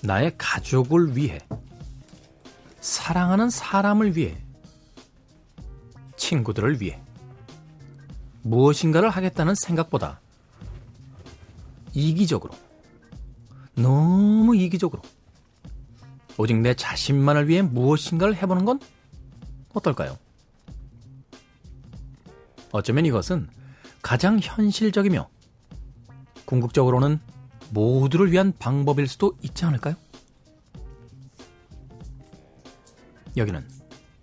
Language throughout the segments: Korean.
나의 가족을 위해, 사랑하는 사람을 위해, 친구들을 위해, 무엇인가를 하겠다는 생각보다 이기적으로, 너무 이기적으로, 오직 내 자신만을 위해 무엇인가를 해보는 건 어떨까요? 어쩌면 이것은 가장 현실적이며 궁극적으로는 모두를 위한 방법일 수도 있지 않을까요? 여기는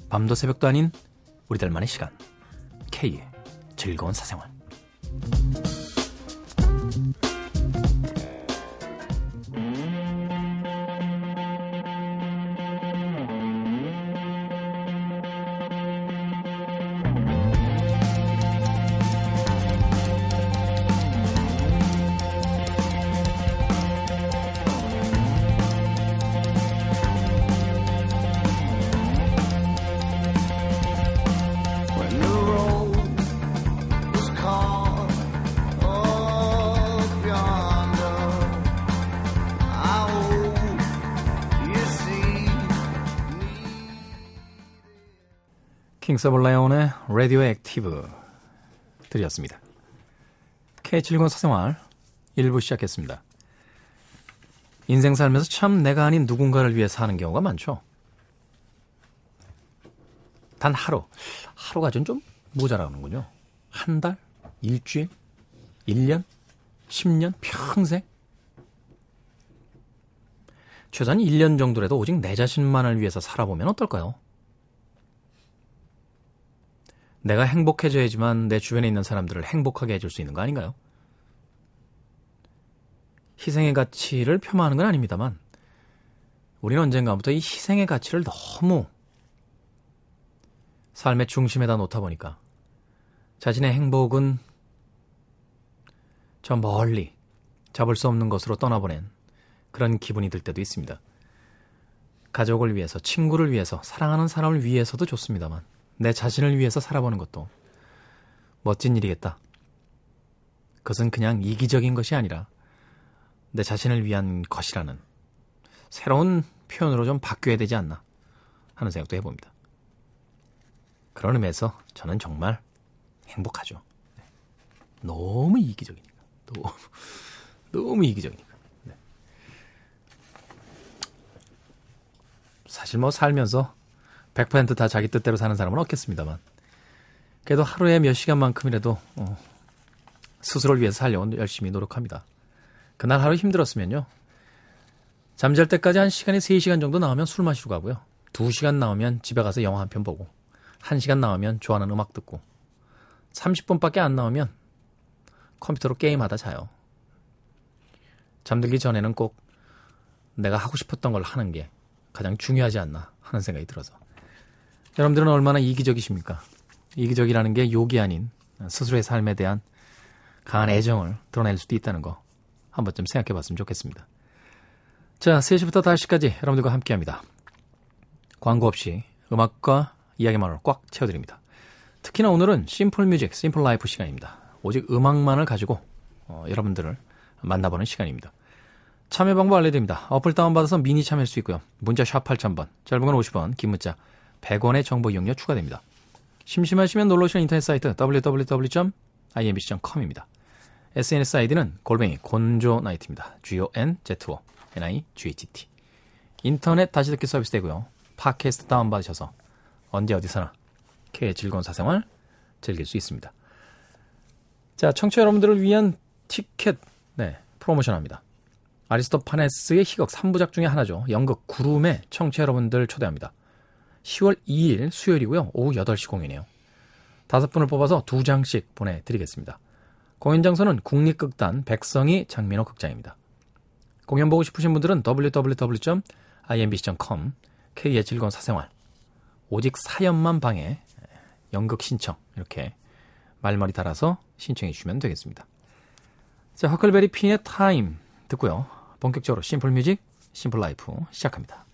밤도 새벽도 아닌 우리들만의 시간 K의 즐거운 사생활 Kings of Leon의 Radioactive 드렸습니다. K의 즐거운 사생활 1부 시작했습니다. 인생 살면서 참 내가 아닌 누군가를 위해 사는 경우가 많죠. 단 하루, 하루가 좀, 좀 모자라는군요. 한 달? 일주일? 1년? 10년? 평생? 최소한 1년 정도라도 오직 내 자신만을 위해서 살아보면 어떨까요? 내가 행복해져야지만 내 주변에 있는 사람들을 행복하게 해줄 수 있는 거 아닌가요? 희생의 가치를 폄하하는 건 아닙니다만, 우리는 언젠가부터 이 희생의 가치를 너무 삶의 중심에다 놓다 보니까 자신의 행복은 저 멀리 잡을 수 없는 것으로 떠나보낸 그런 기분이 들 때도 있습니다. 가족을 위해서, 친구를 위해서, 사랑하는 사람을 위해서도 좋습니다만, 내 자신을 위해서 살아보는 것도 멋진 일이겠다. 그것은 그냥 이기적인 것이 아니라 내 자신을 위한 것이라는 새로운 표현으로 좀 바뀌어야 되지 않나 하는 생각도 해봅니다. 그런 의미에서 저는 정말 행복하죠. 네. 너무 이기적이니까. 너무, 너무 이기적이니까. 네. 사실 뭐 살면서 100%다 자기 뜻대로 사는 사람은 없겠습니다만 그래도 하루에 몇 시간만큼이라도 어, 스스로를 위해서 살려고 열심히 노력합니다. 그날 하루 힘들었으면요. 잠잘 때까지 한 시간에 3시간 정도 나오면 술 마시러 가고요. 2시간 나오면 집에 가서 영화 한 편 보고 1시간 나오면 좋아하는 음악 듣고 30분밖에 안 나오면 컴퓨터로 게임하다 자요. 잠들기 전에는 꼭 내가 하고 싶었던 걸 하는 게 가장 중요하지 않나 하는 생각이 들어서 여러분들은 얼마나 이기적이십니까? 이기적이라는 게 욕이 아닌 스스로의 삶에 대한 강한 애정을 드러낼 수도 있다는 거 한 번쯤 생각해 봤으면 좋겠습니다. 자, 3시부터 5시까지 여러분들과 함께 합니다. 광고 없이 음악과 이야기만으로 꽉 채워드립니다. 특히나 오늘은 Simple Music, Simple Life 시간입니다. 오직 음악만을 가지고 어, 여러분들을 만나보는 시간입니다. 참여 방법 알려드립니다. 어플 다운받아서 미니 참여할 수 있고요. 문자 샵 8000번, 짧은 건 50원, 긴 문자 100원의 정보 이용료 추가됩니다. 심심하시면 놀러오시는 인터넷 사이트 www.imbc.com입니다. SNS 아이디는 골뱅이 Gonzo Night입니다. G-O-N-Z-O N-I-G-H-T 인터넷 다시 듣기 서비스 되고요. 팟캐스트 다운받으셔서 언제 어디서나 K의 즐거운 사생활 즐길 수 있습니다. 자, 청취자 여러분들을 위한 티켓 네, 프로모션 합니다. 아리스토파네스의 희극 3부작 중에 하나죠. 연극 구름에 청취자 여러분들 초대합니다. 10월 2일 수요일이고요. 오후 8시 공연이에요. 다섯 분을 뽑아서 두 장씩 보내드리겠습니다. 공연 장소는 국립극단 백성희 장민호 극장입니다. 공연 보고 싶으신 분들은 www.imbc.com K의 즐거운 사생활 오직 사연만 방에 연극 신청 이렇게 말머리 달아서 신청해 주시면 되겠습니다. 자, 허클베리 핀의 Time 듣고요. 본격적으로 Simple Music, Simple Life 시작합니다.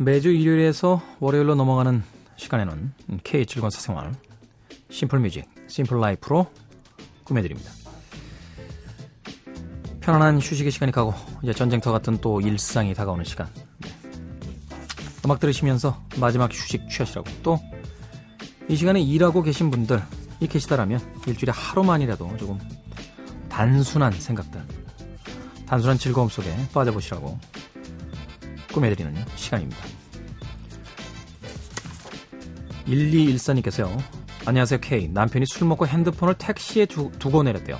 매주 일요일에서 월요일로 넘어가는 시간에는 K 즐거운 사생활 심플 뮤직, 심플 라이프로 꾸며드립니다. 편안한 휴식의 시간이 가고 이제 전쟁터 같은 또 일상이 다가오는 시간. 네. 음악 들으시면서 마지막 휴식 취하시라고 또 이 시간에 일하고 계신 분들 이 계시다라면 일주일에 하루만이라도 조금 단순한 생각들, 단순한 즐거움 속에 빠져보시라고 꾸며드리는 시간입니다. 1214님께서요. 안녕하세요, K. 남편이 술 먹고 핸드폰을 택시에 두, 두고 내렸대요.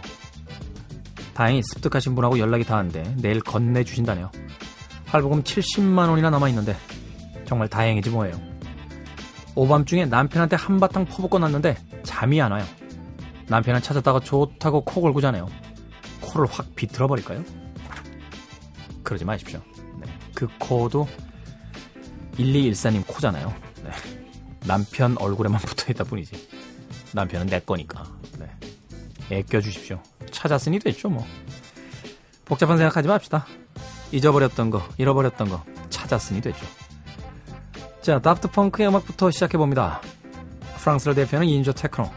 다행히 습득하신 분하고 연락이 닿았는데 내일 건네주신다네요. 할부금 70만원이나 남아있는데 정말 다행이지 뭐예요. 오밤중에 남편한테 한바탕 퍼붓고 났는데 잠이 안 와요. 남편은 찾았다가 좋다고 코 골고 자네요. 코를 확 비틀어 버릴까요? 그러지 마십시오. 네, 그 코도 1214님 코잖아요. 네, 남편 얼굴에만 붙어 있다 뿐이지. 남편은 내 거니까. 네, 애껴 주십시오. 찾았으니 됐죠, 뭐. 복잡한 생각하지 맙시다. 잊어버렸던 거, 잃어버렸던 거 찾았으니 됐죠. 자, 다프트 펑크의 음악부터 시작해 봅니다. 프랑스를 대표하는 2인조 테크노.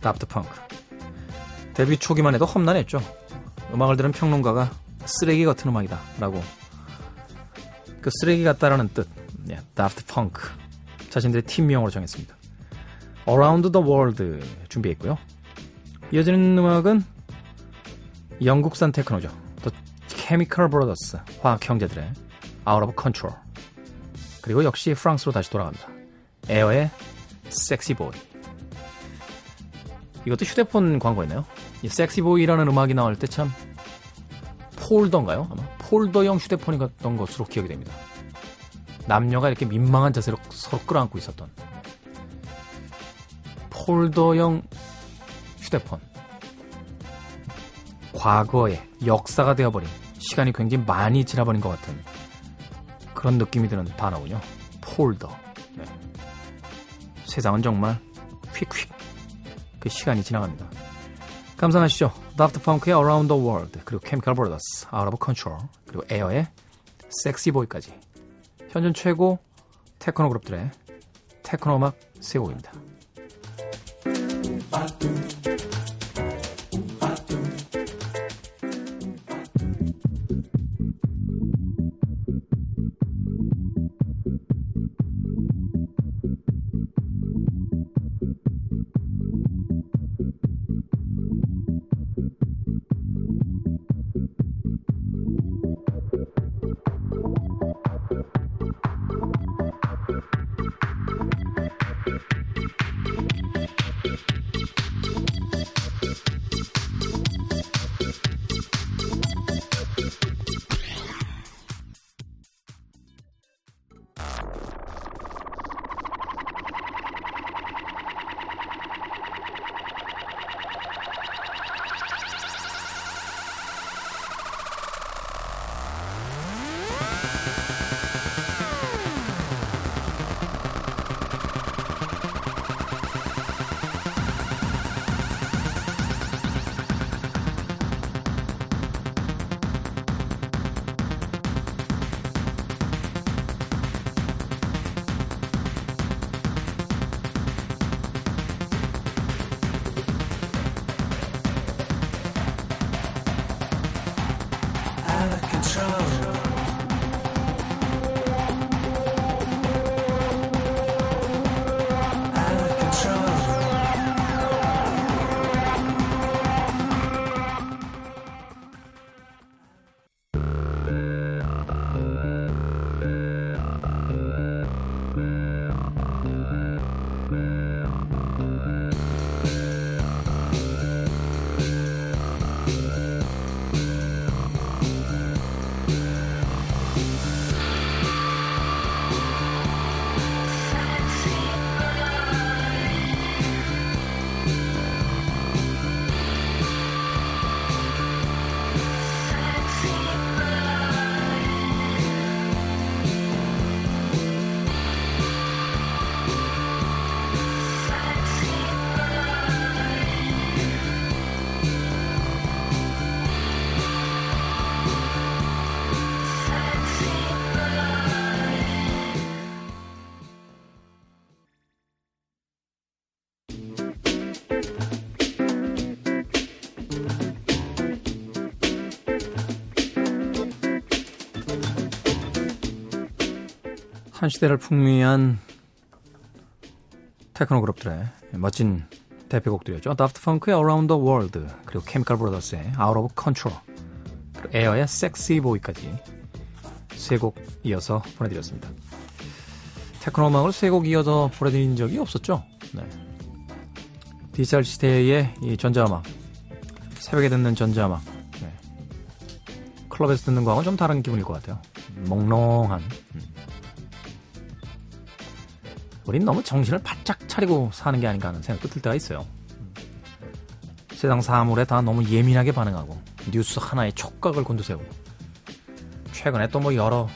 다프트 펑크. 데뷔 초기만 해도 험난했죠. 음악을 들은 평론가가 쓰레기 같은 음악이다. 라고. 그 쓰레기 같다라는 뜻. 네, 다프트 펑크. 자신들의 팀명으로 정했습니다. Around the World 준비했고요. 이어지는 음악은 영국산 테크노죠. The Chemical Brothers, 화학 형제들의 Out of Control. 그리고 역시 프랑스로 다시 돌아갑니다. 에어의 섹시 보이. 이것도 휴대폰 광고였네요. 이 Sexy Boy라는 음악이 나올 때 참 폴더인가요? 아마 폴더형 휴대폰이었던 것으로 기억이 됩니다. 남녀가 이렇게 민망한 자세로 서로 끌어안고 있었던 폴더형 휴대폰. 과거의 역사가 되어버린 시간이 굉장히 많이 지나버린 것 같은 그런 느낌이 드는 단어군요. 폴더. 네. 세상은 정말 휙휙 그 시간이 지나갑니다. 감상하시죠. Daft Punk의 Around the World 그리고 Chemical Brothers Out of Control 그리고 에어의 Sexy Boy까지 현존 최고 테크노 그룹들의 테크노 음악 세 곡입니다. come. 한 시대를 풍미한 테크노 그룹들의 멋진 대표곡들이었죠. Daft Punk의 Around the World, 그리고 Chemical Brothers의 Out of Control, 그리고 에어의 Sexy Boy까지 세 곡 이어서 보내드렸습니다. 테크노 음악을 세 곡 이어서 보내드린 적이 없었죠. 네. 디지털 시대의 이 전자음악, 새벽에 듣는 전자음악, 네. 클럽에서 듣는 거하고는 좀 다른 기분일 것 같아요. 몽롱한. 음. 우린 너무 정신을 바짝 차리고 사는 게 아닌가 하는 생각도 들 때가 있어요. 세상 사물에 다 너무 예민하게 반응하고 뉴스 하나에 촉각을 곤두세우고 최근에 또 뭐 여러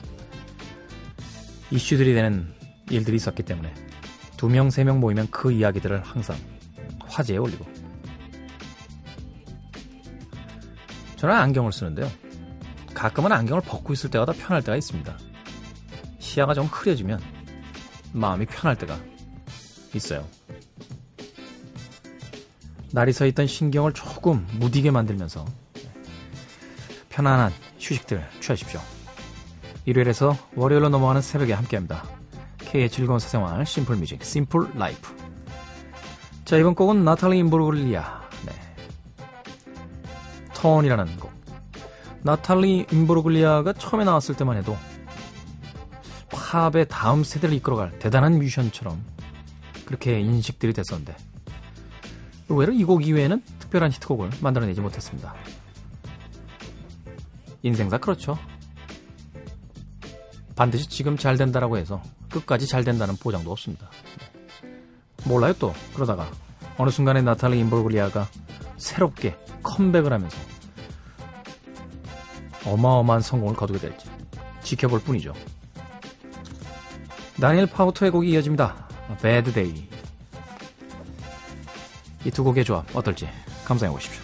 이슈들이 되는 일들이 있었기 때문에 두 명, 세 명 모이면 그 이야기들을 항상 화제에 올리고 저는 안경을 쓰는데요. 가끔은 안경을 벗고 있을 때가 더 편할 때가 있습니다. 시야가 좀 흐려지면 마음이 편할 때가 있어요. 날이 서 있던 신경을 조금 무디게 만들면서 편안한 휴식들 취하십시오. 일요일에서 월요일로 넘어가는 새벽에 함께합니다. K의 즐거운 사생활 Simple Music Simple Life 자 이번 곡은 나탈리 임브르글리아 네. 턴이라는 곡 나탈리 임브르글리아가 처음에 나왔을 때만 해도 팝의 다음 세대를 이끌어갈 대단한 뮤지션처럼 그렇게 인식들이 됐었는데 의외로 이 곡 이외에는 특별한 히트곡을 만들어내지 못했습니다. 인생사 그렇죠. 반드시 지금 잘 된다라고 해서 끝까지 잘 된다는 보장도 없습니다. 몰라요 또 그러다가 어느 순간에 나탈리 임볼그리아가 새롭게 컴백을 하면서 어마어마한 성공을 거두게 될지 지켜볼 뿐이죠. 다니엘 파우터의 곡이 이어집니다. Bad Day. 이 두 곡의 조합 어떨지 감상해 보십시오.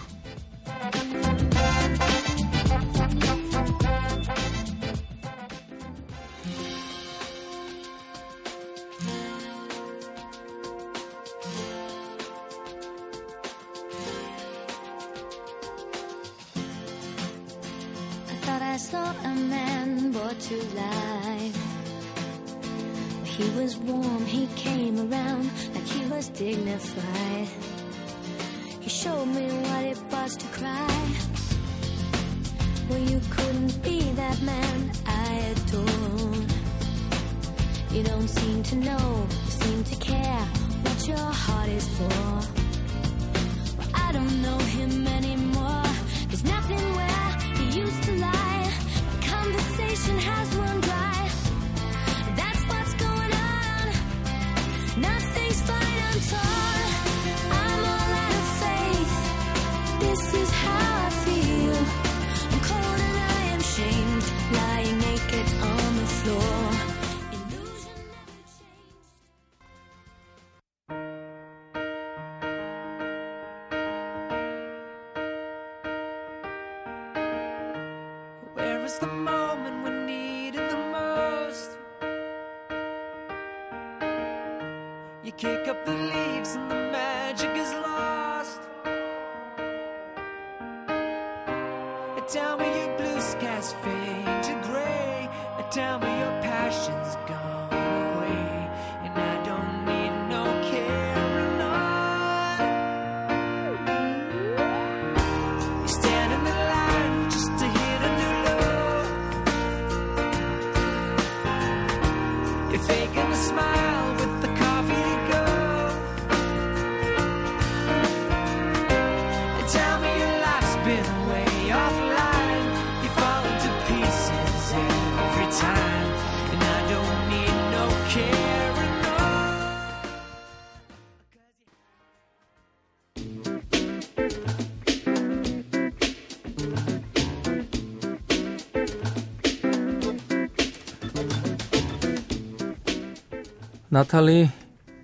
나탈리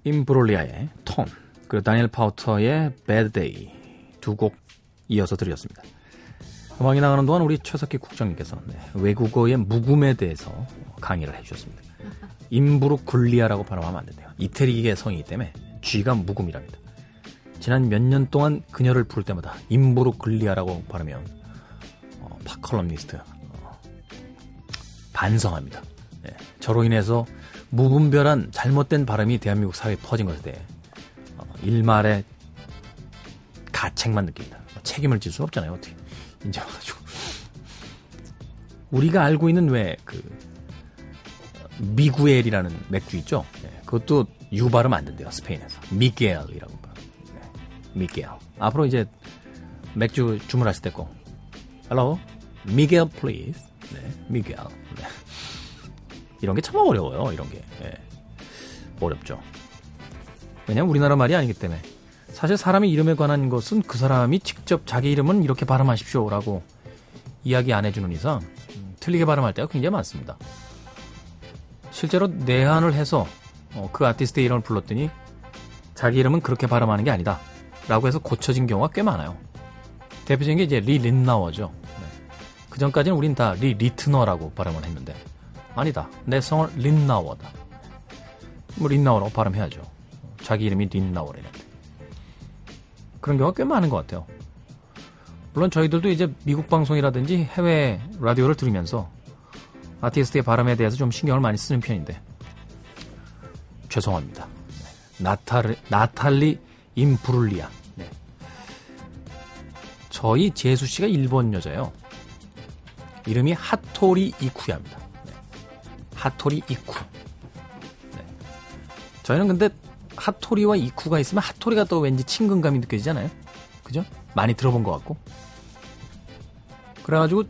임브룰리아의 Torn, 그리고 다니엘 파우터의 Bad Day 두 곡 이어서 드렸습니다. 음악이 나가는 동안 우리 최석기 국장님께서 네, 외국어의 묵음에 대해서 강의를 해주셨습니다. 임브루글리아라고 발음하면 안 된대요. 이태리계 성이기 때문에 G가 묵음이랍니다. 지난 몇 년 동안 그녀를 부를 때마다 임브루글리아라고 발음하면 어, 팝컬럼니스트 어, 반성합니다. 네, 저로 인해서 무분별한 잘못된 발음이 대한민국 사회에 퍼진 것에 대해 어, 일말의 가책만 느낍니다. 뭐 책임을 질 수 없잖아요. 어떻게 이제 와가지고 우리가 알고 있는 왜 그 미구엘이라는 맥주 있죠? 네, 그것도 유 발음 안 된대요. 스페인에서 미게엘이라고 봐. 네, 미게엘. 앞으로 이제 맥주 주문하실 때 꼭 Hello, Miguel, please. 네, Miguel. 네. 이런 게 참 어려워요. 이런 게 네. 어렵죠. 왜냐면 우리나라 말이 아니기 때문에 사실 사람의 이름에 관한 것은 그 사람이 직접 자기 이름은 이렇게 발음하십시오라고 이야기 안 해주는 이상 음, 틀리게 발음할 때가 굉장히 많습니다. 실제로 내한을 해서 어, 그 아티스트의 이름을 불렀더니 자기 이름은 그렇게 발음하는 게 아니다. 라고 해서 고쳐진 경우가 꽤 많아요. 대표적인 게 이제 리 린나워죠. 네. 그 전까지는 우린 다 리 리트너라고 발음을 했는데 아니다. 내 성을 린나워다. 뭐 린나워라고 발음해야죠. 자기 이름이 린나워래는데. 그런 경우가 꽤 많은 것 같아요. 물론 저희들도 이제 미국 방송이라든지 해외 라디오를 들으면서 아티스트의 발음에 대해서 좀 신경을 많이 쓰는 편인데 죄송합니다. 나탈, 나탈리 임브룰리아. 네. 저희 재수 씨가 일본 여자예요. 이름이 하토리 이쿠야입니다. 네. 하토리 이쿠. 네. 저희는 근데 하토리와 이쿠가 있으면 하토리가 또 왠지 친근감이 느껴지잖아요. 그죠? 많이 들어본 것 같고. 그래가지고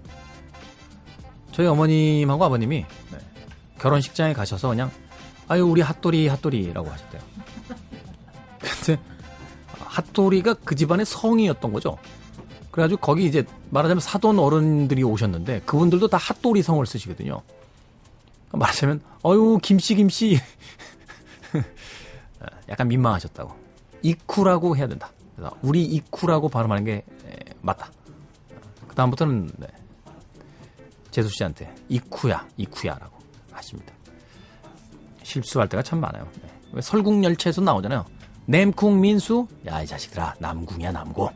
저희 어머님하고 아버님이 네, 결혼식장에 가셔서 그냥 아유 우리 핫도리 핫도리라고 하셨대요. 근데 핫도리가 그 집안의 성이었던 거죠. 그래가지고 거기 이제 말하자면 사돈 어른들이 오셨는데 그분들도 다 핫도리 성을 쓰시거든요. 말하자면 어유 김씨 김씨 약간 민망하셨다고 이쿠라고 해야 된다. 그래서 우리 이쿠라고 발음하는 게 맞다. 그 다음부터는 네, 재수 씨한테 이쿠야, 이쿠야라고 하십니다. 실수할 때가 참 많아요. 네. 왜 설국열차에서 나오잖아요. 냄쿵 민수? 야, 이 자식들아, 남궁이야, 남궁.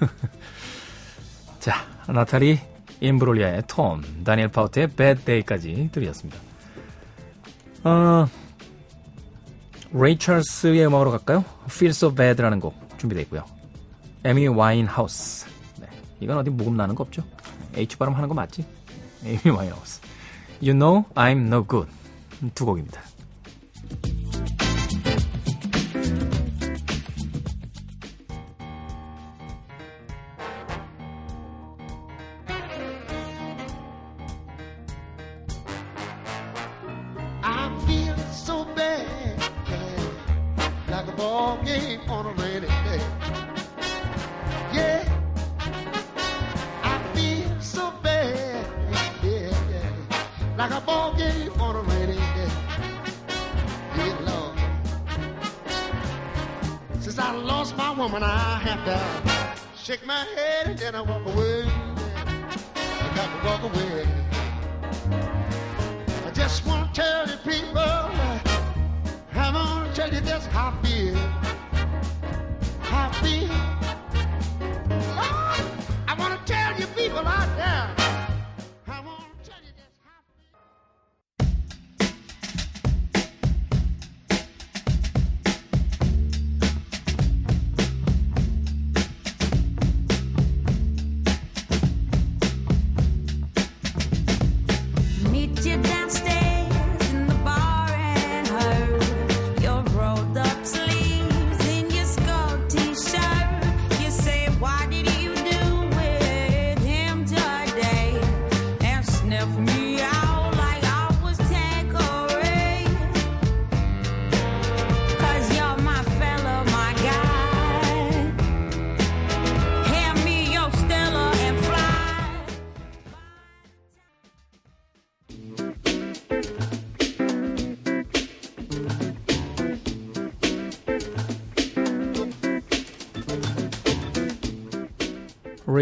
자, 나타리 임브롤리아의 톰, 다니엘 파우트의 Bad Day까지 들이었습니다. 어, 레이 찰스의 음악으로 갈까요? Feel So Bad라는 곡 준비되어 있고요. 에미 와인하우스. 네, 이건 어디 모금 나는 거 없죠? H 발음 하는 거 맞지? 에이미 와인하우스. You know I'm no good. 두 곡입니다. Girl, you just can't feel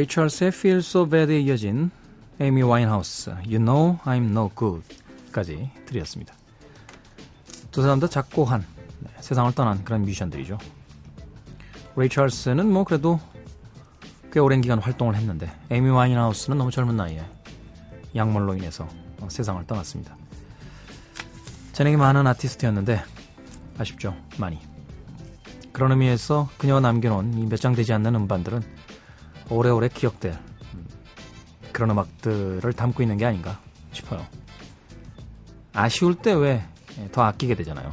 레이 찰스의 Feel So Bad에 이어진 에이미 와인하우스 You Know I'm No Good까지 드렸습니다. 두 사람 다 작고한 네, 세상을 떠난 그런 뮤지션들이죠. 레이 찰스는 뭐 그래도 꽤 오랜 기간 활동을 했는데 에이미 와인하우스는 너무 젊은 나이에 약물로 인해서 어, 세상을 떠났습니다. 재능이 많은 아티스트였는데 아쉽죠 많이 그런 의미에서 그녀가 남겨놓은 이 몇 장 되지 않는 음반들은 오래오래 기억될 음, 그런 음악들을 담고 있는 게 아닌가 싶어요 아쉬울 때 왜 더 아끼게 되잖아요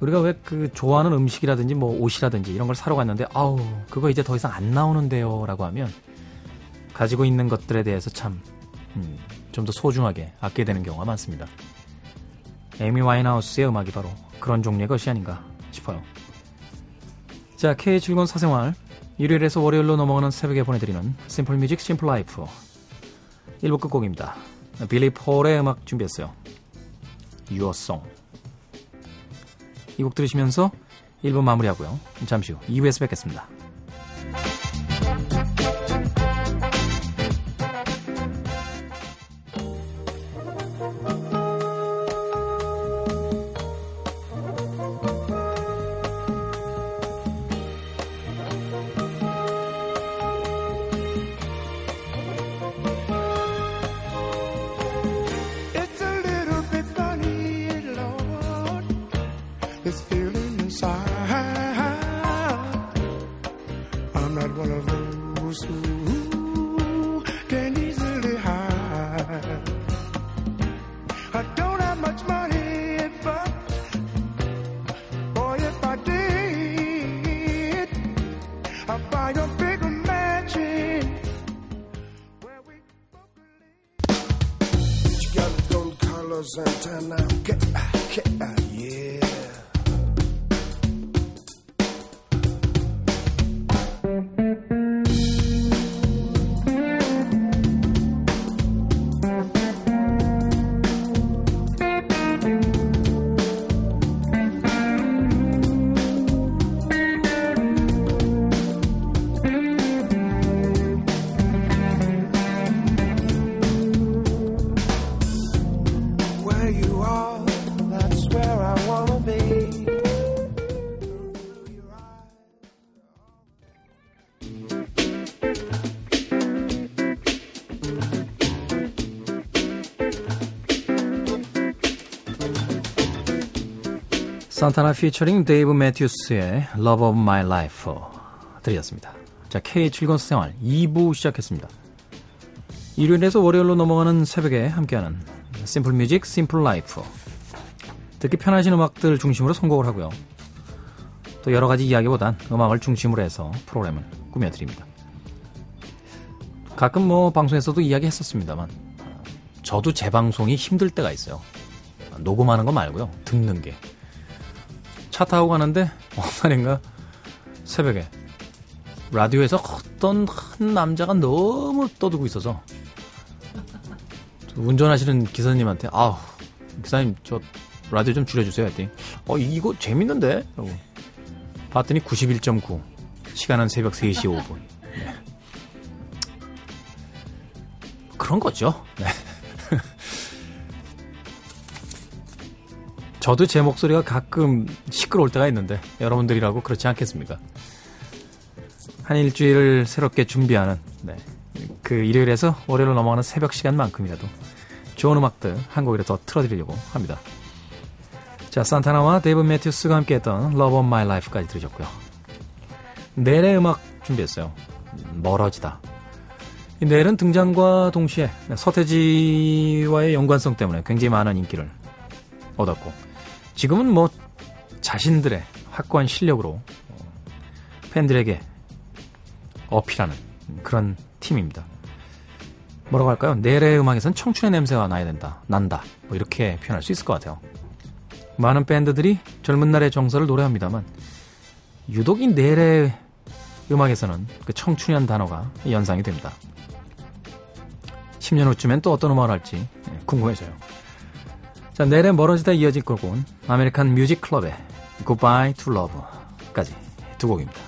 우리가 왜 그 좋아하는 음식이라든지 뭐 옷이라든지 이런 걸 사러 갔는데 아우 그거 이제 더 이상 안 나오는데요 라고 하면 가지고 있는 것들에 대해서 참좀더 소중하게 아끼게 되는 경우가 많습니다. 에이미 와인하우스의 음악이 바로 그런 종류의 것이 아닌가 싶어요. 자, K의 즐거운 사생활 일요일에서 월요일로 넘어가는 새벽에 보내드리는 simple music simple life 1부 끝곡입니다. 빌리 폴의 음악 준비했어요. Song 이곡 들으시면서 1부 마무리하고요. 잠시 후 2부에서 뵙겠습니다. con los de 산타나 피처링 데이브 매튜스의 Love of My Life 드렸습니다. 자, K 즐거운 생활 2부 시작했습니다. 일요일에서 월요일로 넘어가는 새벽에 함께하는 simple music, simple life. 듣기 편하신 음악들 중심으로 선곡을 하고요. 또 여러 가지 이야기보단 음악을 중심으로 해서 프로그램을 꾸며드립니다. 가끔 뭐 방송에서도 이야기했었습니다만 저도 재방송이 힘들 때가 있어요. 녹음하는 거 말고요. 듣는 게. 차 타고 가는데 어느 날인가 새벽에 라디오에서 어떤 한 남자가 너무 떠들고 있어서 운전하시는 기사님한테 아우 기사님 저 라디오 좀 줄여주세요 했더니 어 이거 재밌는데? 라고. 봤더니 91.9 시간은 새벽 3시 5분. 네. 그런 거죠. 네. 저도 제 목소리가 가끔 시끄러울 때가 있는데 여러분들이라고 그렇지 않겠습니까? 한 일주일을 새롭게 준비하는 네. 그 일요일에서 월요일로 넘어가는 새벽 시간만큼이라도 좋은 음악들 한 곡이라도 더 틀어드리려고 합니다. 자, 산타나와 데이브 매튜스가 함께했던 Love of My Life까지 들으셨고요. 넬의 음악 준비했어요. 멀어지다. 이 넬은 등장과 동시에 서태지와의 연관성 때문에 굉장히 많은 인기를 얻었고 지금은 뭐 자신들의 확고한 실력으로 팬들에게 어필하는 그런 팀입니다. 뭐라고 할까요? 넬의 음악에선 청춘의 냄새가 나야 된다, 난다, 뭐 이렇게 표현할 수 있을 것 같아요. 많은 밴드들이 젊은 날의 정서를 노래합니다만 유독 이 넬의 음악에서는 그 청춘이란 단어가 연상이 됩니다. 10년 후쯤엔 또 어떤 음악을 할지 궁금해져요. 자, 넬의 멀어지다 이어진 곡은 아메리칸 뮤직 클럽의 Goodbye to Love까지 두 곡입니다.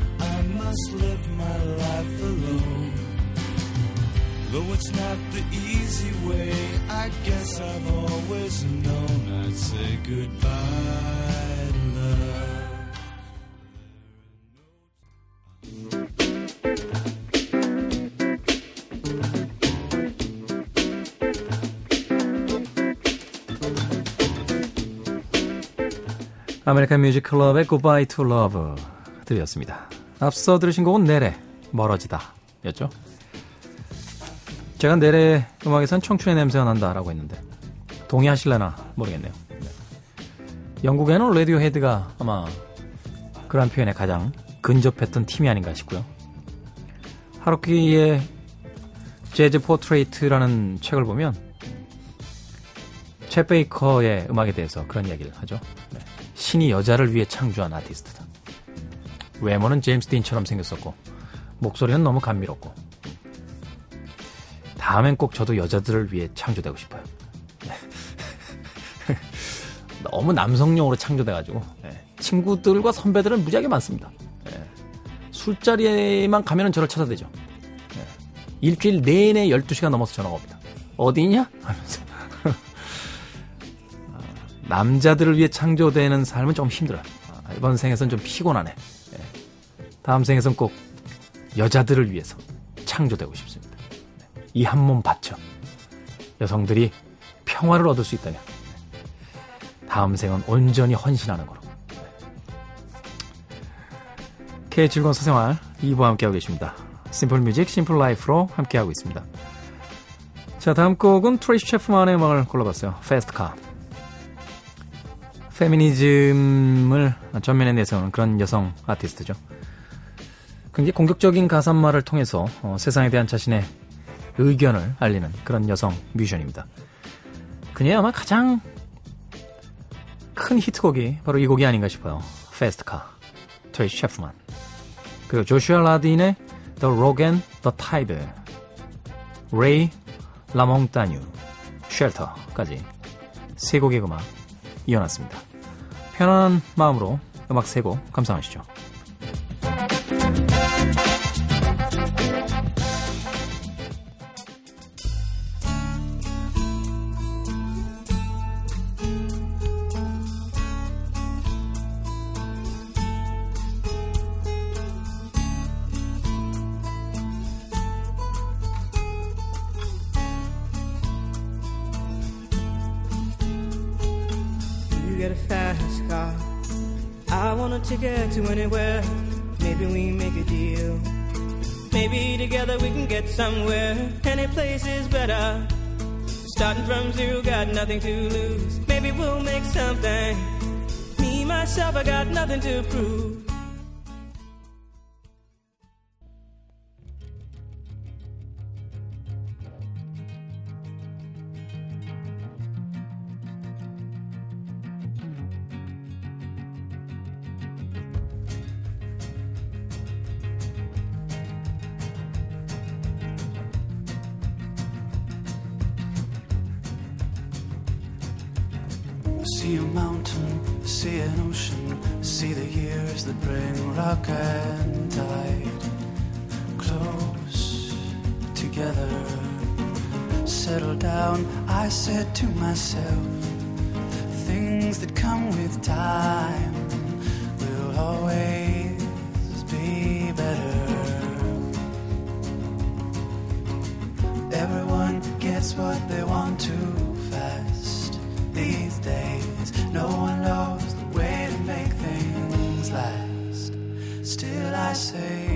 must live my life alone. Though it's not the easy way, I guess I've always known I'd say goodbye to love. 아메리칸 뮤직 클럽의 Goodbye to Love 들이었습니다. 앞서 들으신 곡은 넬의 멀어지다 였죠. 제가 넬의 음악에선 청춘의 냄새가 난다 라고 했는데 동의하실래나 모르겠네요. 네. 영국에는 라디오헤드가 아마 그런 표현에 가장 근접했던 팀이 아닌가 싶고요. 하루키의 재즈 포트레이트라는 책을 보면 챗 베이커의 음악에 대해서 그런 이야기를 하죠. 네. 신이 여자를 위해 창조한 아티스트다. 외모는 제임스 딘처럼 생겼었고 목소리는 너무 감미롭고 다음엔 꼭 저도 여자들을 위해 창조되고 싶어요. 네. 너무 남성용으로 창조돼가지고 네. 친구들과 선배들은 무지하게 많습니다. 네. 술자리에만 가면은 저를 찾아대죠. 네. 일주일 내내 12시간 넘어서 전화가 옵니다. 어디 있냐? 하면서 남자들을 위해 창조되는 삶은 좀 힘들어요. 아, 이번 생에선 좀 피곤하네. 예. 다음 생에선 꼭 여자들을 위해서 창조되고 싶습니다. 네. 이한 몸 바쳐 여성들이 평화를 얻을 수 있다면 네. 다음 생은 온전히 헌신하는 거로. K 즐거운 사생활 2부와 함께하고 계십니다. simple music, simple life로 함께하고 있습니다. 자, 다음 곡은 트레이시 체프만의 음악을 골라봤어요. Fast Car. 페미니즘을 전면에 내세우는 그런 여성 아티스트죠. 굉장히 공격적인 가사말을 통해서 어, 세상에 대한 자신의 의견을 알리는 그런 여성 뮤지션입니다. 그녀의 아마 가장 큰 히트곡이 바로 이 곡이 아닌가 싶어요. Fast Car, 트레이시 채프먼. 그리고 조슈아 라딘의 The Rock and the Tide, 레이 라몽타뉴, Shelter까지 세 곡의 음악 이어놨습니다. 편안한 마음으로 음악 세 곡 감상하시죠. rock and tide close together. Settle down, I said to myself. Things that come with time will always be better. Everyone gets what they want too fast these days. No one knows I say.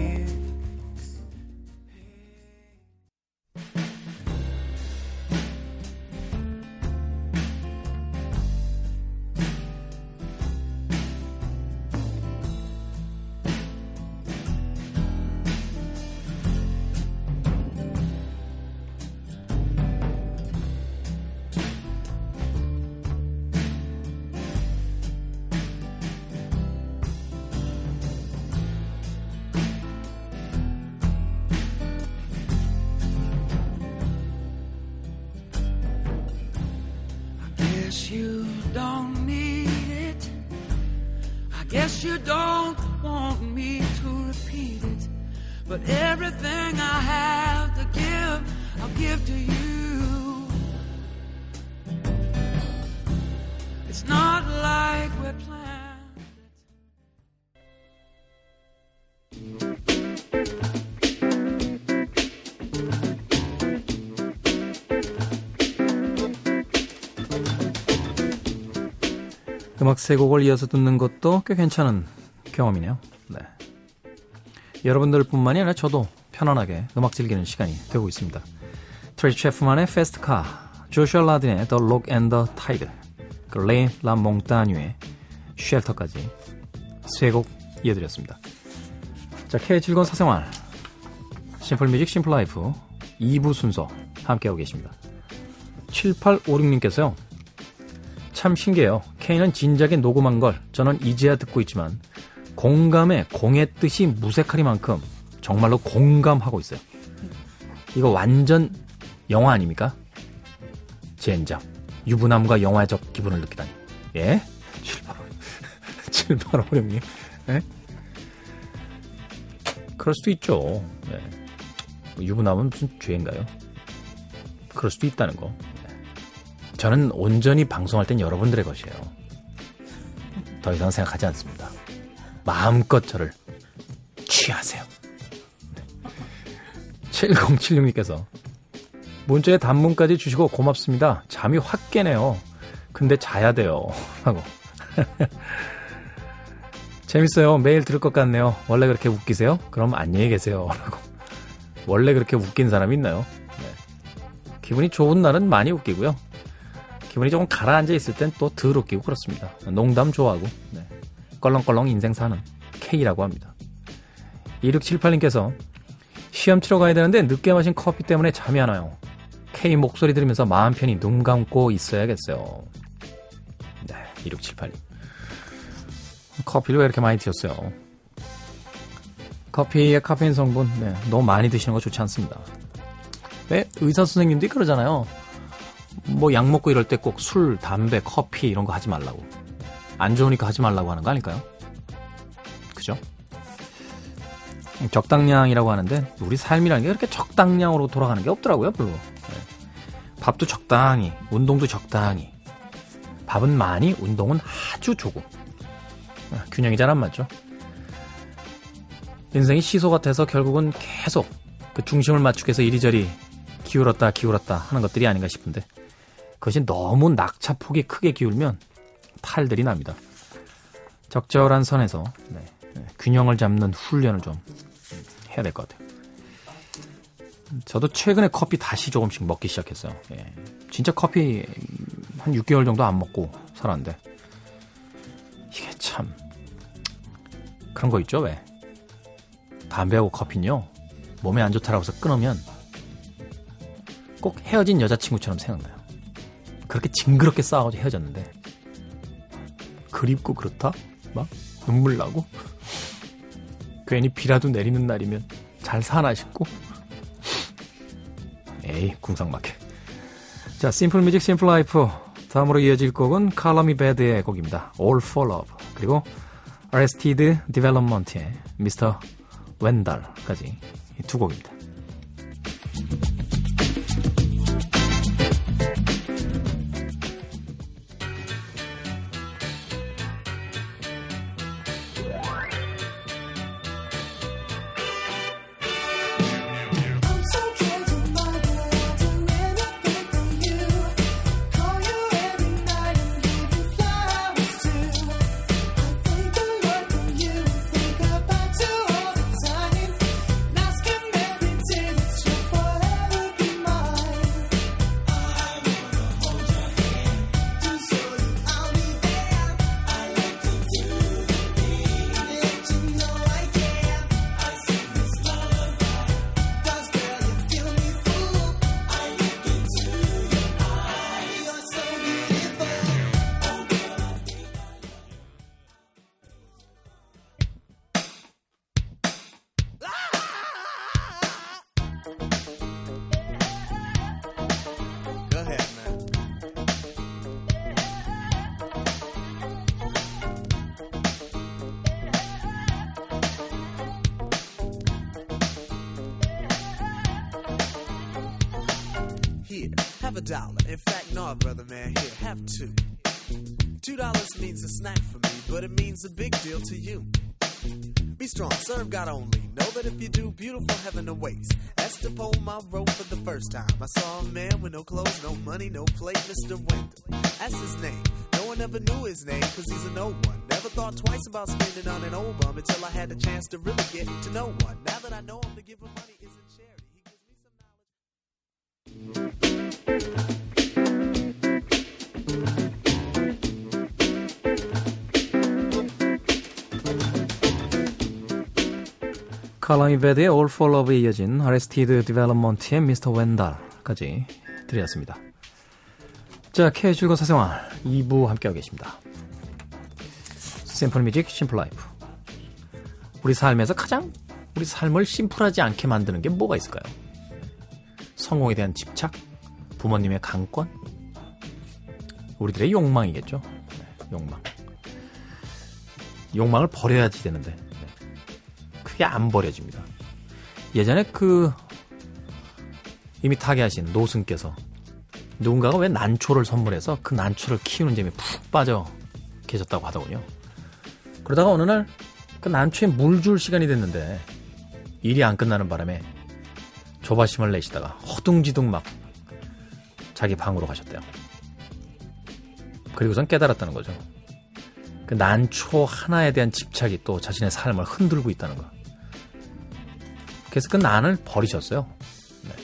음악 세 곡을 이어서 듣는 것도 꽤 괜찮은 경험이네요. 네. 여러분들뿐만이 아니라 저도 편안하게 음악 즐기는 시간이 되고 있습니다. 트레이시 채프먼의 Fast Car, 조슈아 라딘의 The Rock and the Tide, 그 레이 라몽타뉴의 Shelter까지 세 곡 이어드렸습니다. 자, K의 즐거운 사생활, simple music simple life 2부 순서 함께하고 계십니다. 7856님께서요. 참 신기해요. K는 진작에 녹음한 걸 저는 이제야 듣고 있지만 공감에 공의 뜻이 무색하리만큼 정말로 공감하고 있어요. 이거 완전 영화 아닙니까? 젠장. 유부남과 영화적 기분을 느끼다니. 예? 7856님. 예? 그럴 수도 있죠. 예. 유부남은 무슨 죄인가요? 그럴 수도 있다는 거. 저는 온전히 방송할 땐 여러분들의 것이에요. 더 이상 생각하지 않습니다. 마음껏 저를 취하세요. 7076님께서 문자에 단문까지 주시고 고맙습니다. 잠이 확 깨네요. 근데 자야 돼요. 하고. 재밌어요. 매일 들을 것 같네요. 원래 그렇게 웃기세요? 그럼 안녕히 계세요. 라고. 원래 그렇게 웃긴 사람이 있나요? 네. 기분이 좋은 날은 많이 웃기고요. 기분이 조금 가라앉아 있을 땐 또 덜 웃기고 그렇습니다. 농담 좋아하고 네. 껄렁껄렁 인생 사는 K라고 합니다. 2678님께서 시험 치러 가야 되는데 늦게 마신 커피 때문에 잠이 안 와요. K 목소리 들으면서 마음 편히 눈 감고 있어야겠어요. 네, 2678님. 커피를 왜 이렇게 많이 드셨어요? 커피의 카페인 성분 네, 너무 많이 드시는 거 좋지 않습니다. 왜 의사 선생님들이 그러잖아요. 뭐 약 먹고 이럴 때 꼭 술, 담배, 커피 이런 거 하지 말라고. 안 좋으니까 하지 말라고 하는 거 아닐까요? 그죠? 적당량이라고 하는데 우리 삶이라는 게 그렇게 적당량으로 돌아가는 게 없더라고요, 별로. 네. 밥도 적당히, 운동도 적당히. 밥은 많이, 운동은 아주 조금. 아, 균형이 잘 안 맞죠? 인생이 시소 같아서 결국은 계속 그 중심을 맞추기 위해서 이리저리 기울었다 기울었다 하는 것들이 아닌가 싶은데 그것이 너무 낙차폭이 크게 기울면 탈들이 납니다. 적절한 선에서 네, 네, 균형을 잡는 훈련을 좀 해야 될 것 같아요. 저도 최근에 커피 다시 조금씩 먹기 시작했어요. 예. 진짜 커피 한 6개월 정도 안 먹고 살았는데 이게 참 그런 거 있죠 왜? 담배하고 커피는요 몸에 안 좋다라고 해서 끊으면 꼭 헤어진 여자친구처럼 생각나요. 그렇게 징그럽게 싸워가지고 헤어졌는데 그립고 그렇다? 막 눈물 나고 괜히 비라도 내리는 날이면 잘 사나 싶고 에이 궁상맞게 자 simple music simple life 다음으로 이어질 곡은 칼라미 베드의 곡입니다 All for Love 그리고 Arrested Development의 Mr. 웬달까지 두 곡입니다 it means a big deal to you. Be strong, serve God only. Know that if you do, beautiful heaven awaits. Esther pulled my rope for the first time. I saw a man with no clothes, no money, no plate, Mr. Wendell. That's his name. No one ever knew his name, cause he's a no one. Never thought twice about spending on an old bum until I had the chance to really get to know one. Now that I know him, to give him money isn't charity. He gives me some knowledge. 칼라미 베드의 All for Love에 이어진 Arrested Development의 Mr. Wendal까지 드렸습니다. 자, K의 즐거운 사생활 2부 함께하고 계십니다. simple music, simple life. 우리 삶에서 가장 우리 삶을 심플하지 않게 만드는 게 뭐가 있을까요? 성공에 대한 집착? 부모님의 강권? 우리들의 욕망이겠죠? 네, 욕망. 욕망을 버려야지 되는데 네. 그게 안 버려집니다. 예전에 그 이미 타계하신 노승께서 누군가가 왜 난초를 선물해서 그 난초를 키우는 재미에 푹 빠져 계셨다고 하더군요. 그러다가 어느 날 그 난초에 물 줄 시간이 됐는데 일이 안 끝나는 바람에 조바심을 내시다가 허둥지둥 막 자기 방으로 가셨대요. 그리고선 깨달았다는 거죠. 그 난초 하나에 대한 집착이 또 자신의 삶을 흔들고 있다는 거. 그래서 그 난을 버리셨어요. 네.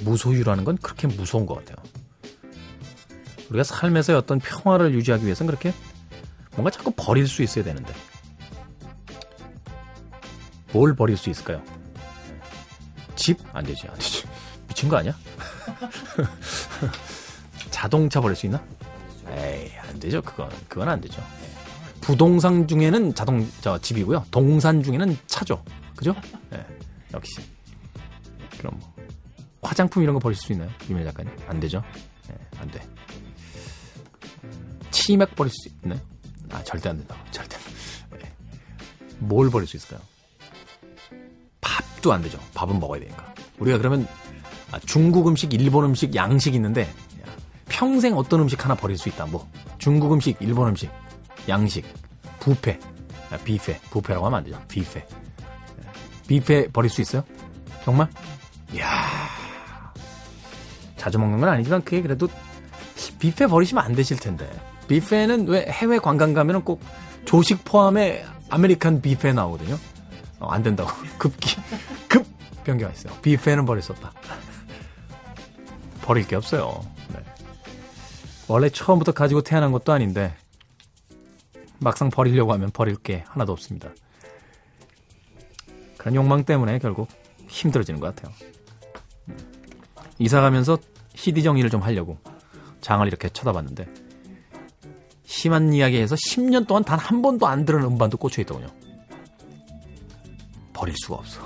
무소유라는 건 그렇게 무서운 것 같아요. 우리가 삶에서의 어떤 평화를 유지하기 위해서는 그렇게 뭔가 자꾸 버릴 수 있어야 되는데. 뭘 버릴 수 있을까요? 집? 안 되지, 안 되지. 미친 거 아니야? 자동차 버릴 수 있나? 에이, 안 되죠. 그건, 그건 안 되죠. 부동산 중에는 자동, 저, 집이고요. 동산 중에는 차죠. 그죠? 예, 역시. 그럼 뭐. 화장품 이런 거 버릴 수 있나요? 유명 작가님? 안 되죠? 예, 안 돼. 치맥 버릴 수 있나요? 아, 절대 안 된다. 절대. 예. 뭘 버릴 수 있을까요? 밥도 안 되죠. 밥은 먹어야 되니까. 우리가 그러면 아, 중국 음식, 일본 음식, 양식 있는데 야, 평생 어떤 음식 하나 버릴 수 있다. 뭐 중국 음식, 일본 음식, 양식, 부페, 아, 비페, 부페라고 하면 안 되죠. 비페, 예. 비페 버릴 수 있어요? 정말? 이야, 자주 먹는 건 아니지만 그게 그래도 비페 버리시면 안 되실 텐데. 뷔페는 왜 해외 관광 가면은 꼭 조식 포함에 American 뷔페 나오거든요. 어, 안 된다고. 급기, 급 변경가 있어요. 뷔페는 버릴 수 없다. 버릴 게 없어요. 네. 원래 처음부터 가지고 태어난 것도 아닌데, 막상 버리려고 하면 버릴 게 하나도 없습니다. 그런 욕망 때문에 결국 힘들어지는 것 같아요. 음. 이사 가면서 CD 정리를 좀 하려고 장을 이렇게 쳐다봤는데, 심한 이야기에서 10년 동안 단 한 번도 안 들은 음반도 꽂혀 있더군요. 버릴 수가 없어.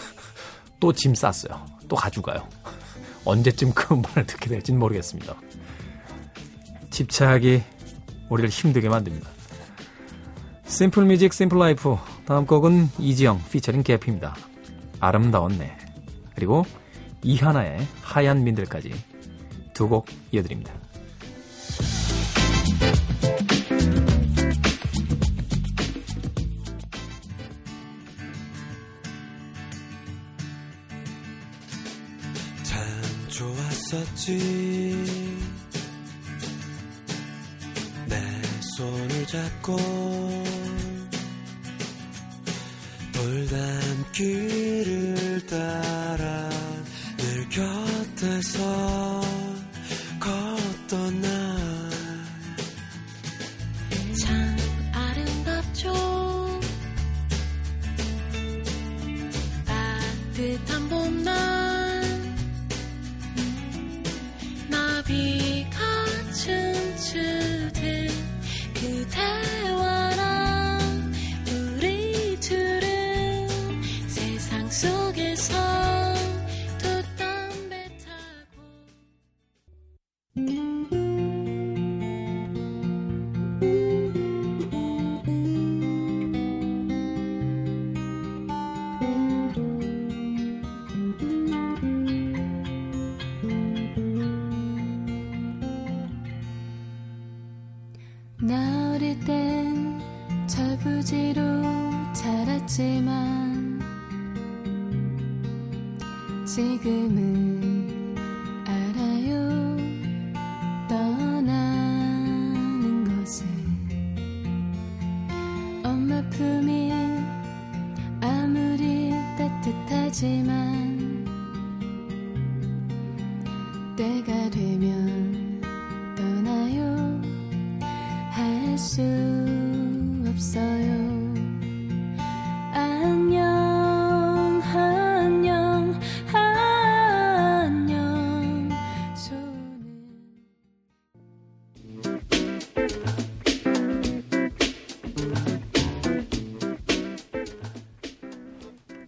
또 짐 쌌어요. 또 가져가요. 언제쯤 그 음반을 듣게 될지는 모르겠습니다. 집착이 우리를 힘들게 만듭니다. simple music simple life 다음 곡은 이지영 피처링 개피입니다. 아름다웠네. 그리고 이하나의 하얀 민들까지 두 곡 이어드립니다.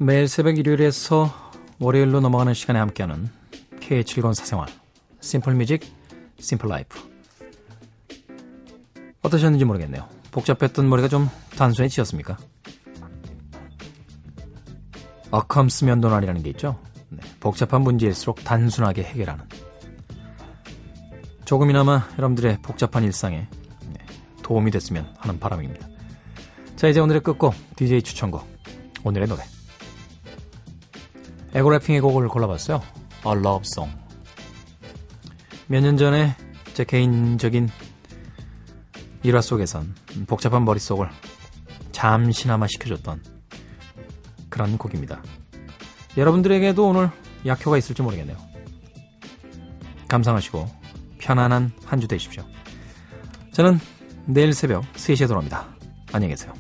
매일 새벽 일요일에서 월요일로 넘어가는 시간에 함께하는 K의 즐거운 사생활. simple music simple life 어떠셨는지 모르겠네요. 복잡했던 머리가 좀 단순해지셨습니까? Occam's 면도날이라는 게 있죠? 네, 복잡한 문제일수록 단순하게 해결하는. 조금이나마 여러분들의 복잡한 일상에 네, 도움이 됐으면 하는 바람입니다. 자 이제 오늘의 끝곡 DJ 추천곡. 오늘의 노래 에고래핑의 곡을 골라봤어요. A Love Song. 몇 년 전에 제 개인적인 일화 속에선 복잡한 머릿속을 잠시나마 식혀줬던 그런 곡입니다. 여러분들에게도 오늘 약효가 있을지 모르겠네요. 감상하시고 편안한 한 주 되십시오. 저는 내일 새벽 3시에 돌아옵니다. 안녕히 계세요.